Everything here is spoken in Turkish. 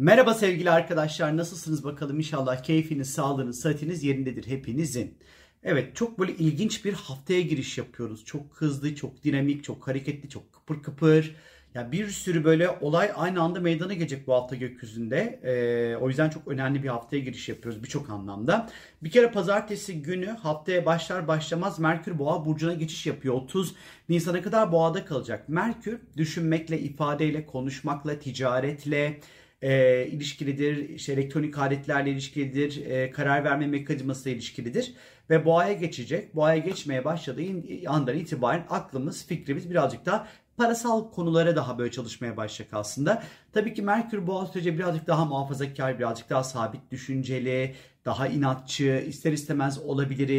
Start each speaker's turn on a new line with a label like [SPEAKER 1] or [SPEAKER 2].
[SPEAKER 1] Merhaba sevgili arkadaşlar nasılsınız bakalım inşallah keyfiniz, sağlığınız, sıhhatiniz yerindedir hepinizin. Evet çok böyle ilginç bir haftaya giriş yapıyoruz. Çok hızlı, çok dinamik, çok hareketli, çok kıpır kıpır. Ya bir sürü böyle olay aynı anda meydana gelecek bu hafta gökyüzünde. Ee, o yüzden çok önemli bir haftaya giriş yapıyoruz birçok anlamda. Bir kere pazartesi günü haftaya başlar başlamaz Merkür Boğa burcuna geçiş yapıyor. 30 Nisan'a kadar Boğa'da kalacak. Merkür düşünmekle, ifadeyle, konuşmakla, ticaretle, e, ilişkilidir, işte elektronik aletlerle ilişkilidir, e, karar verme mekanizmasıyla ilişkilidir ve boğaya geçecek. Boğaya geçmeye başladığı andan itibaren aklımız, fikrimiz birazcık daha parasal konulara daha böyle çalışmaya başlayacak aslında. Tabii ki Merkür boğa sürece birazcık daha muhafazakar, birazcık daha sabit düşünceli, daha inatçı, ister istemez olabiliriz.